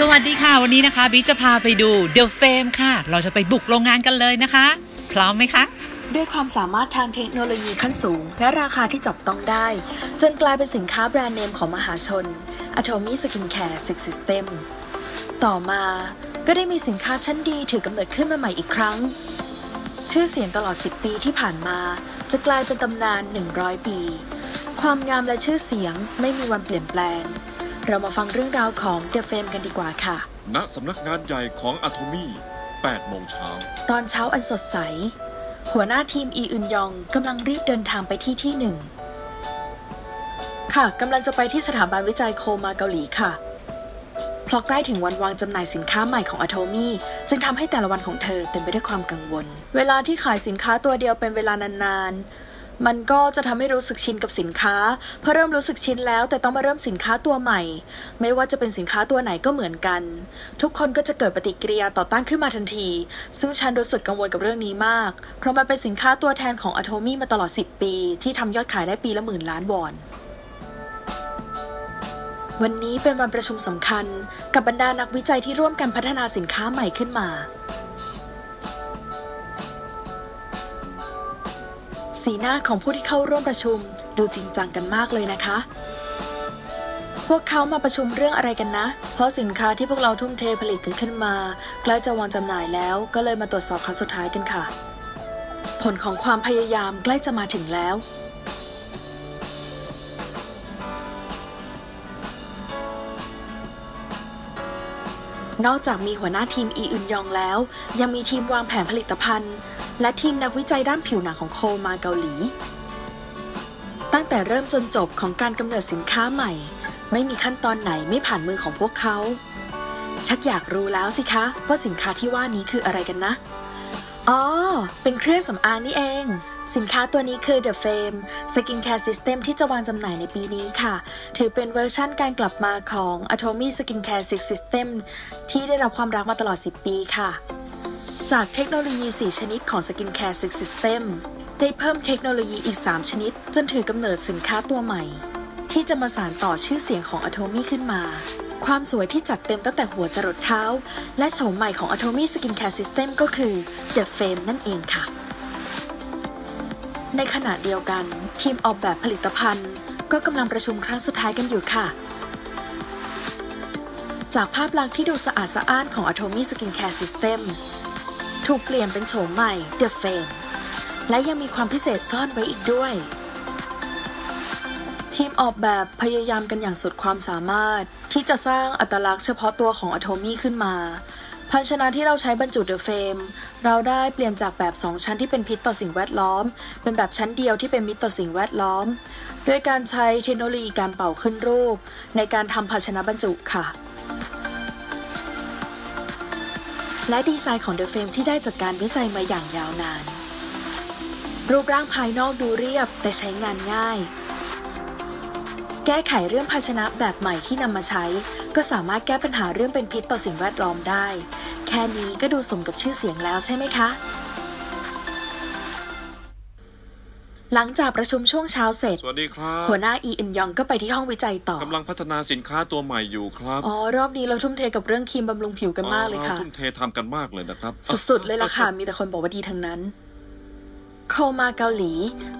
สวัสดีค่ะ วันนี้นะคะบิ๊กจะพาไปดู The Fame ค่ะ เราจะไปบุกโรงงานกันเลยนะคะ พร้อมไหมคะ ด้วยความสามารถทางเทคโนโลยีขั้นสูง และราคาที่จับต้องได้ จนกลายเป็นสินค้าแบรนด์เนมของมหาชน Atomy Skincare Six System ต่อมาก็ได้มีสินค้าชั้นดีถือกำเนิดขึ้นมาใหม่อีกครั้ง ชื่อเสียงตลอด 10 ปีที่ผ่านมา จะกลายเป็นตำนาน 100 ปี ความงามและชื่อเสียงไม่มีวันเปลี่ยนแปลง เรามาฟังเรื่องราวของ The Fame กันดีกว่าค่ะ ณสำนักงานใหญ่ของอะโทมี่8โมงเช้า ตอนเช้าอันสดใส หัวหน้าทีมอีอึนยองกำลังรีบเดินทางไปที่ที่หนึ่ง ค่ะกำลังจะไปที่สถาบันวิจัยโคมาเกาหลีค่ะ เพราะใกล้ถึงวันวางจำหน่ายสินค้าใหม่ของอะโทมี่จึงทำให้แต่ละวันของเธอเต็มไปด้วยความกังวล เวลาที่ขายสินค้าตัวเดียวเป็นเวลานานๆ มันก็จะทำให้รู้สึกชินกับสินค้าพอเริ่มรู้สึกชินแล้ว แต่ต้องมาเริ่มสินค้าตัวใหม่ ไม่ว่าจะเป็นสินค้าตัวไหนก็เหมือนกัน ทุกคนก็จะเกิดปฏิกิริยาต่อต้านขึ้นมาทันที ซึ่งฉันรู้สึกกังวลกับเรื่องนี้มาก เพราะมันเป็นสินค้าตัวแทนของอะโทมี่มาตลอด 10 ปี ที่ทำยอดขายได้ปีละหมื่นล้านวอนวันนี้เป็นวันประชุมสำคัญ กับบรรดานักวิจัยที่ร่วมกันพัฒนาสินค้าใหม่ขึ้นมา สีหน้าของผู้ที่เข้าร่วมประชุม ดูจริงจังกันมากเลยนะคะ พวกเขามาประชุมเรื่องอะไรกันนะ เพราะสินค้าที่พวกเราทุ่มเทผลิตกันขึ้นมาใกล้จะวางจำหน่ายแล้วก็เลยมาตรวจสอบครั้งสุดท้ายกันค่ะ ผลของความพยายามใกล้จะมาถึงแล้วนอกจากมีหัวหน้าทีมอีอึนยองแล้ว ยังมีทีมวางแผนผลิตภัณฑ์ และทีมนักวิจัยด้านผิวหนังของโคลมาร์เกาหลี ตั้งแต่เริ่มจนจบของการกำเนิดสินค้าใหม่ ไม่มีขั้นตอนไหนไม่ผ่านมือของพวกเขา ชักอยากรู้แล้วสิคะว่าสินค้าที่ว่านี้คืออะไรกันนะ อ๋อ เป็นเครื่องสำอางนี่เอง สินค้าตัวนี้คือ The Fame Skincare System ที่จะวางจำหน่ายในปีนี้ค่ะ ถือเป็นเวอร์ชั่นการกลับมาของ Atomy Skincare System ที่ได้รับความรักมาตลอด 10 ปีค่ะ จากเทคโนโลยี 4 ชนิดของ Skincare Six System ได้เพิ่มเทคโนโลยีอีก 3 ชนิด จนถือกำเนิดสินค้าตัวใหม่ ที่จะมาสานต่อชื่อเสียงของ Atomy ขึ้นมา ความสวยที่จัดเต็มตั้งแต่หัวจรดเท้า และโฉมใหม่ของ Atomy Skincare System ก็คือ The Fame นั่นเองค่ะ ในขณะเดียวกัน ทีมออกแบบผลิตภัณฑ์ ก็กำลังประชุมครั้งสุดท้ายกันอยู่ค่ะจากภาพลักษณ์ที่ดูสะอาดสะอ้านของ Atomy Skincare System ถูกเปลี่ยนเป็นโฉมใหม่ The Fame และยังมีความพิเศษซ่อนไว้อีกด้วย ทีมออกแบบพยายามกันอย่างสุดความสามารถ ที่จะสร้างอัตลักษณ์เฉพาะตัวของ Atomy ขึ้นมาภาชนะที่เราใช้บรรจุเดอะเฟมเราได้เปลี่ยนจากแบบ 2 ชั้นที่เป็นพิษต่อสิ่งแวดล้อม เป็นแบบชั้นเดียวที่เป็นมิตรต่อสิ่งแวดล้อม ด้วยการใช้เทคโนโลยีการเป่าขึ้นรูป ในการทำภาชนะบรรจุค่ะ และดีไซน์ของเดอะเฟมที่ได้จากการวิจัยมาอย่างยาวนาน รูปร่างภายนอกดูเรียบแต่ใช้งานง่าย แก้ไขเรื่องภาชนะแบบใหม่ที่นำมาใช้ ก็สามารถแก้ปัญหาเรื่องเป็นพิษต่อสิ่งแวดล้อมได้ แค่นี้ก็ดูสมกับชื่อเสียงแล้วใช่ไหมคะ หลังจากประชุมช่วงเช้าเสร็จ สวัสดีครับ หัวหน้าอีอินยองก็ไปที่ห้องวิจัยต่อกำลังพัฒนาสินค้าตัวใหม่อยู่ครับ อ๋อ รอบนี้เราทุ่มเทกับเรื่องครีมบำรุงผิวกันมากเลยค่ะ ทุ่มเททำกันมากเลยนะครับ สุดๆเลยล่ะค่ะ มีแต่คนบอกว่าดีทั้งนั้นโคมาเกาหลี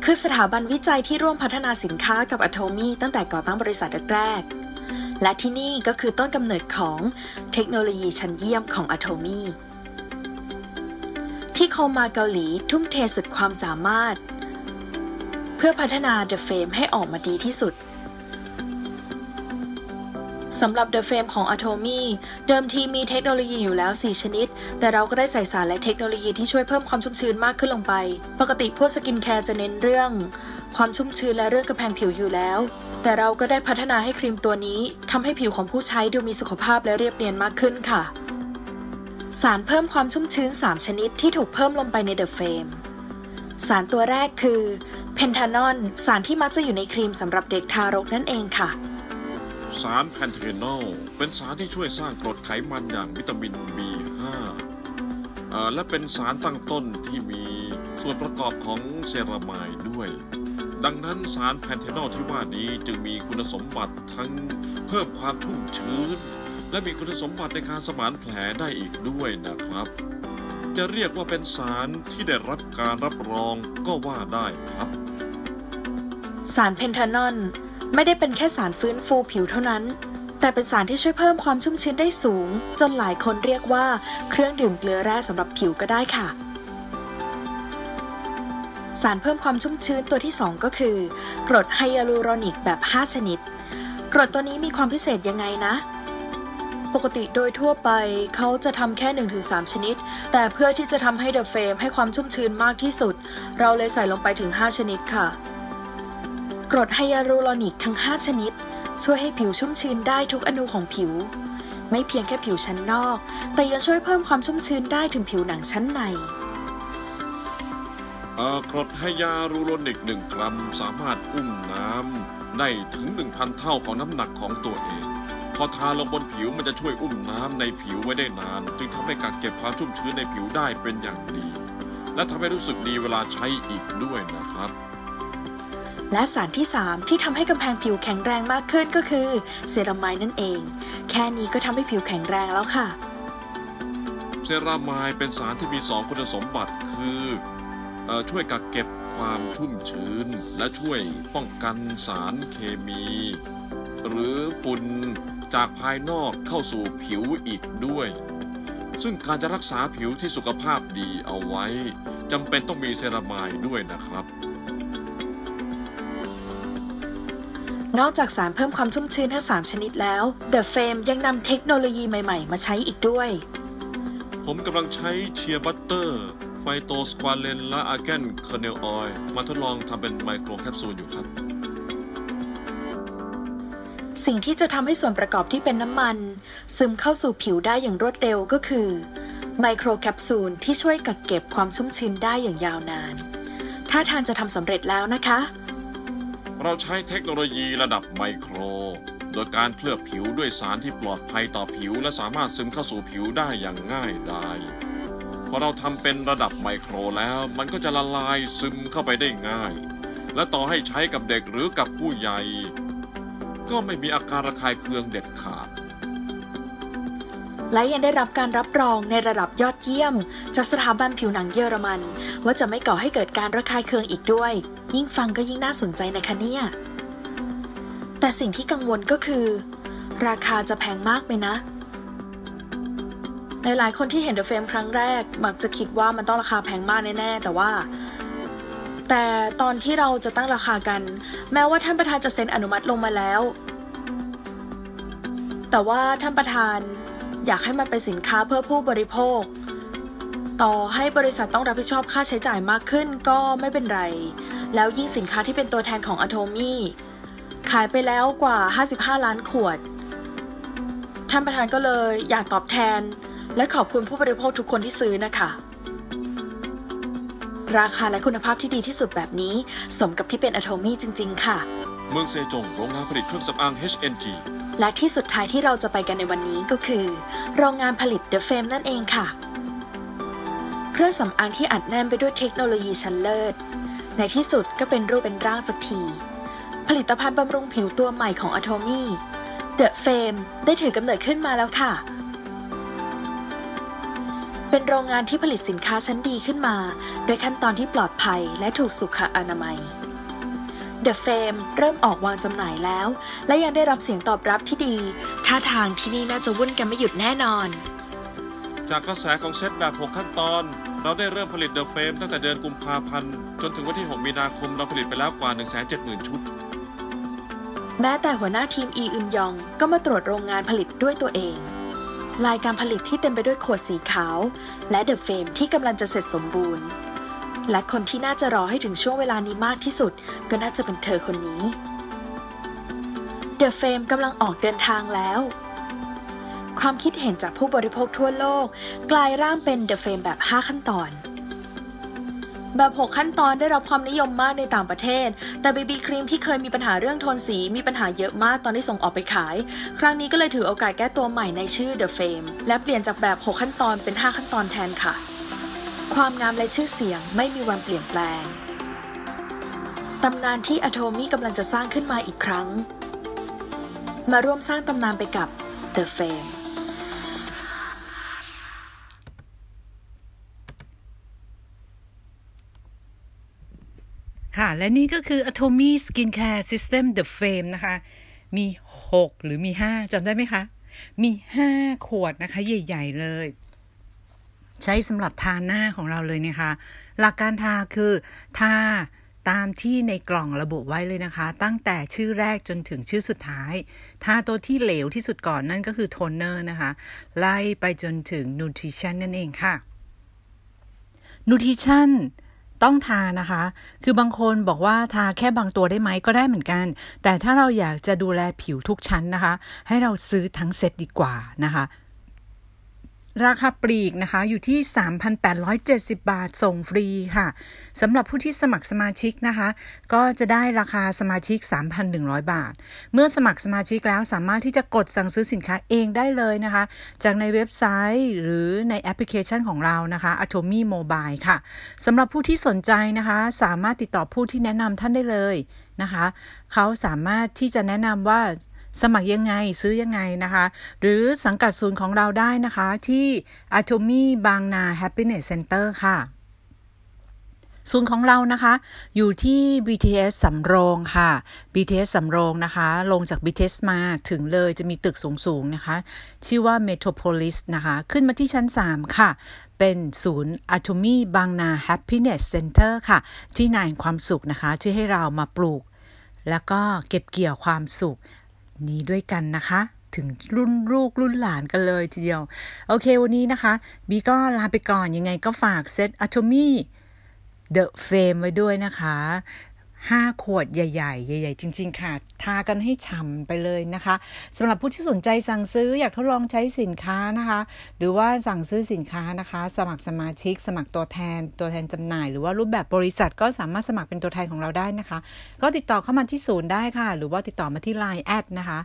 คือสถาบันวิจัยที่ร่วมพัฒนาสินค้ากับอะโทมี่ตั้งแต่ก่อตั้งบริษัทแรกๆและที่นี่ก็คือต้นกำเนิดของเทคโนโลยีชั้นเยี่ยมของอะโทมี่ที่โคลมาร์เกาหลีทุ่มเทสุดความสามารถ เพื่อพัฒนา The Fame ให้ออกมาดีที่สุดสำหรับ The Fame ของ Atomy เดิมทีมีเทคโนโลยีอยู่แล้ว 4 ชนิด แต่เราก็ได้ใส่สารและเทคโนโลยีที่ช่วยเพิ่มความชุ่มชื้นมากขึ้นลงไป ปกติพวกสกินแคร์จะเน้นเรื่อง ความชุ่มชื้นและเรื่องกำแพงผิวอยู่แล้ว แต่เราก็ได้พัฒนาให้ครีมตัวนี้ทำให้ผิวของผู้ใช้ดูมีสุขภาพและเรียบเนียนมากขึ้นค่ะ สารเพิ่มความชุ่มชื้น 3 ชนิดที่ถูกเพิ่มลงไปใน The Fame สารตัวแรกคือแพนเทนอล สารที่มักจะอยู่ในครีมสำหรับเด็กทารกนั่นเองค่ะ สารแพนเทนอลเป็นสารที่ช่วยสร้างกรดไขมันอย่างวิตามิน B5 และเป็นสารตั้งต้นที่มีส่วนประกอบของเซรามายด้วย ดังนั้นสารแพนเทนอลที่ว่านี้จึงมีคุณสมบัติทั้งเพิ่มความชุ่มชื้น และมีคุณสมบัติในการสมานแผลได้อีกด้วยนะครับ จะเรียกว่าเป็นสารที่ได้รับการรับรองก็ว่าได้ครับ สารเพนทานอลไม่ได้เป็นแค่สารฟื้นฟูผิวเท่านั้น แต่เป็นสารที่ช่วยเพิ่มความชุ่มชื้นได้สูง จนหลายคนเรียกว่าเครื่องดื่มเกลือแร่สำหรับผิวก็ได้ค่ะ สารเพิ่มความชุ่มชื้นตัวที่ 2 ก็คือ กรดไฮยาลูรอนิกแบบ 5 ชนิด กรดตัวนี้มีความพิเศษยังไงนะ ปกติโดยทั่วไปเขาจะทำแค่ 1-3 ชนิด แต่เพื่อที่จะทำให้เดอะเฟมให้ความชุ่มชื้นมากที่สุด เราเลยใส่ลงไปถึง 5 ชนิดค่ะ กรดไฮยาลูรอนิกทั้ง 5 ชนิด ช่วยให้ผิวชุ่มชื้นได้ทุกอนูของผิว ไม่เพียงแค่ผิวชั้นนอก แต่ยังช่วยเพิ่มความชุ่มชื้นได้ถึงผิวหนังชั้นในเอ่อกรดไฮยาลูโรนิก 1 กรัม สามารถอุ้มน้ำได้ถึง 1,000 เท่าของน้ำหนักของตัวเอง พอทาลงบนผิวมันจะช่วยอุ้มน้ำในผิวไว้ได้นาน จึงทำให้กักเก็บความชุ่มชื้นในผิวได้เป็นอย่างดี และทำให้รู้สึกดีเวลาใช้อีกด้วยนะครับ และสารที่ 3 ที่ทำให้กำแพงผิวแข็งแรงมากขึ้นก็คือเซรามายนั่นเอง แค่นี้ก็ทำให้ผิวแข็งแรงแล้วค่ะ เซรามายเป็นสารที่มี 2 คุณสมบัติคือเออช่วยกักเก็บความชุ่มชื้น และช่วยป้องกันสารเคมี หรือฝุ่น จากภายนอกเข้าสู่ผิวอีกด้วย ซึ่งการจะรักษาผิวที่สุขภาพดีเอาไว้จำเป็นต้องมีเซรามายด้วยนะครับ นอกจากสารเพิ่มความชุ่มชื้นทั้ง 3 ชนิดแล้ว The Fame ยังนำเทคโนโลยีใหม่ๆ มาใช้อีกด้วย ผมกำลังใช้ shea butter phytosqualane และ argan kernel oil มาทดลองทำเป็น microcapsule อยู่ครับ สิ่งที่จะทำให้ส่วนประกอบที่เป็นน้ำมัน ซึมเข้าสู่ผิวได้อย่างรวดเร็วก็คือ microcapsule ที่ช่วยกักเก็บความชุ่มชื้นได้อย่างยาวนาน ท่าทางจะทำสำเร็จแล้วนะคะ เราใช้เทคโนโลยีระดับไมโคร โดยการเคลือบผิวด้วยสารที่ปลอดภัยต่อผิว และสามารถซึมเข้าสู่ผิวได้อย่างง่ายดายพอเราทำเป็นระดับไมโครแล้วมันก็จะละลายซึมเข้าไปได้ง่าย และต่อให้ใช้กับเด็กหรือกับผู้ใหญ่ ก็ไม่มีอาการระคายเคืองเด็ดขาด และยังได้รับการรับรองในระดับยอดเยี่ยม จากสถาบันผิวหนังเยอรมัน ว่าจะไม่ก่อให้เกิดการระคายเคืองอีกด้วย ยิ่งฟังก็ยิ่งน่าสนใจนะคะเนี่ย แต่สิ่งที่กังวลก็คือ ราคาจะแพงมากไหมนะหลายๆคนที่เห็นเดอะเฟมครั้งแรก มักจะคิดว่ามันต้องราคาแพงมากแน่ ๆ แต่ว่า แต่ตอนที่เราจะตั้งราคากัน แม้ว่าท่านประธานจะเซ็นอนุมัติลงมาแล้ว แต่ว่าท่านประธานอยากให้มันเป็นสินค้าเพื่อผู้บริโภค ต่อให้บริษัทต้องรับผิดชอบค่าใช้จ่ายมากขึ้นก็ไม่เป็นไร แล้วยิ่งสินค้าที่เป็นตัวแทนของ Atomy ขายไปแล้วกว่า 55 ล้านขวด ท่านประธานก็เลยอยากตอบแทน และขอบคุณผู้บริโภคทุกคนที่ซื้อนะคะ ราคาและคุณภาพที่ดีที่สุดแบบนี้ สมกับที่เป็น Atomy จริง ๆ ค่ะ เมืองเซจงโรงงานผลิตเครื่องสำอาง HNG และที่สุดท้ายที่เราจะไปกันในวันนี้ก็คือ โรงงานผลิต The Fame นั่นเองค่ะ เครื่องสำอางที่อัดแน่นไปด้วยเทคโนโลยีชั้นเลิศ ในที่สุดก็เป็นรูปเป็นร่างสักที ผลิตภัณฑ์บำรุงผิวตัวใหม่ของ Atomy The Fame ได้ถือกำเนิดขึ้นมาแล้วค่ะ เป็นโรงงานที่ผลิตสินค้าชั้นดีขึ้นมา โดยขั้นตอนที่ปลอดภัยและถูกสุขอนามัย The Fame เริ่มออกวางจำหน่ายแล้ว และยังได้รับเสียงตอบรับที่ดี ท่าทางที่นี่น่าจะวุ่นกันไม่หยุดแน่นอน จากกระแสของเซตแบบ 6 ขั้นตอน เราได้เริ่มผลิตเดอะเฟมตั้งแต่เดือนกุมภาพันธ์ จนถึงวันที่ 6 มีนาคมเราผลิตไปแล้วกว่า 170,000 ชุด แม้แต่หัวหน้าทีมอีอึนยองก็มาตรวจโรงงานผลิตด้วยตัวเอง ลายการผลิตที่เต็มไปด้วยขวดสีขาว และเดอะเฟมที่กำลังจะเสร็จสมบูรณ์ และคนที่น่าจะรอให้ถึงช่วงเวลานี้มากที่สุด ก็น่าจะเป็นเธอคนนี้ เดอะเฟมกำลังออกเดินทางแล้ว ความคิดเห็นจากผู้บริโภคทั่วโลก กลายร่างเป็นเดอะเฟมแบบ 5 ขั้นตอน แบบ 6 ขั้นตอนได้รับความนิยมมากในต่างประเทศ แต่บีบีครีมที่เคยมีปัญหาเรื่องโทนสีมีปัญหาเยอะมากตอนที่ส่งออกไปขาย ครั้งนี้ก็เลยถือโอกาสแก้ตัวใหม่ในชื่อ The Fame และเปลี่ยนจากแบบ 6 ขั้นตอนเป็น 5 ขั้นตอนแทนค่ะ ความงามและชื่อเสียงไม่มีวันเปลี่ยนแปลง ตำนานที่อะโทมี่กำลังจะสร้างขึ้นมาอีกครั้ง มาร่วมสร้างตำนานไปกับ The Fame ค่ะ และนี่ก็คือ Atomy Skincare System The Fame นะคะ มี 6 หรือมี 5จำได้ไหมคะ มี 5 ขวดนะคะ ใหญ่ ๆ เลย ใช้สำหรับทาหน้าของเราเลยนะคะ หลักการทาคือทาตามที่ในกล่องระบุไว้เลยนะคะ ตั้งแต่ชื่อแรกจนถึงชื่อสุดท้าย ทาตัวที่เหลวที่สุดก่อนนั่นก็คือโทนเนอร์นะคะ ไล่ไปจนถึง nutrition นั่นเองค่ะ nutrition ต้องทานะคะ คือบางคนบอกว่าทาแค่บางตัวได้ไหมก็ได้เหมือนกัน แต่ถ้าเราอยากจะดูแลผิวทุกชั้นนะคะ ให้เราซื้อทั้งเซตดีกว่านะคะ ราคาปลีกนะคะอยู่ที่ 3,870 บาทส่งฟรีค่ะสำหรับผู้ที่สมัครสมาชิกนะคะ ก็จะได้ราคาสมาชิก 3,100 บาท เมื่อสมัครสมาชิกแล้วสามารถที่จะกดสั่งซื้อสินค้าเองได้เลยนะคะ จากในเว็บไซต์หรือในแอปพลิเคชันของเรานะคะ Atomy Mobile ค่ะสำหรับผู้ที่สนใจนะคะ สามารถติดต่อผู้ที่แนะนำท่านได้เลยนะคะ เขาสามารถที่จะแนะนำว่า สมัครยังไงซื้อยังไงนะคะ หรือสังกัดศูนย์ของเราได้นะคะที่ Atomy บางนา Happiness Center ค่ะศูนย์ของเรานะคะ อยู่ที่ BTS สำโรงค่ะ BTS สำโรงนะคะ ลงจาก BTS มาถึงเลยจะมีตึกสูงๆนะคะ ชื่อว่า Metropolis นะคะ ขึ้นมาที่ชั้น 3 ค่ะ เป็นศูนย์ Atomy บางนา Happiness Center ค่ะ ที่นายความสุขนะคะ ที่ให้เรามาปลูก แล้วก็เก็บเกี่ยวความสุข นี้ด้วยกันนะคะ ถึงรุ่นลูกรุ่นหลานกันเลยทีเดียว โอเควันนี้นะคะ บีก็ลาไปก่อนยังไงก็ฝากเซตอะโตมี่เดอะเฟมไว้ด้วยนะคะ ห้าขวดใหญ่ๆ ใหญ่ ๆ จริง ๆ ค่ะ ทากันให้ฉ่ำไปเลยนะคะสำหรับผู้ที่สนใจสั่งซื้ออยากทดลองใช้สินค้านะคะ หรือว่าสั่งซื้อสินค้านะคะ สมัครสมาชิก สมัครตัวแทน ตัวแทนจำหน่าย หรือว่ารูปแบบบริษัทก็สามารถสมัครเป็นตัวแทนของเราได้นะคะ ก็ติดต่อเข้ามาที่ศูนย์ได้ค่ะ หรือว่าติดต่อมาที่ Line แอดนะคะ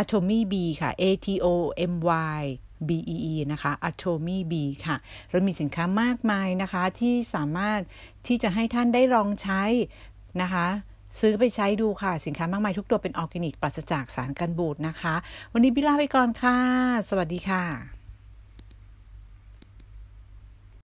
Atomy B ค่ะ A T O M Y B E E นะคะ Atomy B ค่ะ เรามีสินค้ามากมายนะคะที่สามารถที่จะให้ท่านได้ลองใช้นะคะซื้อไปใช้ดูค่ะ สินค้ามากมายทุกตัวเป็นออร์แกนิกปราศจากสารกันบูดนะคะ วันนี้บิลาไปก่อนค่ะ สวัสดีค่ะ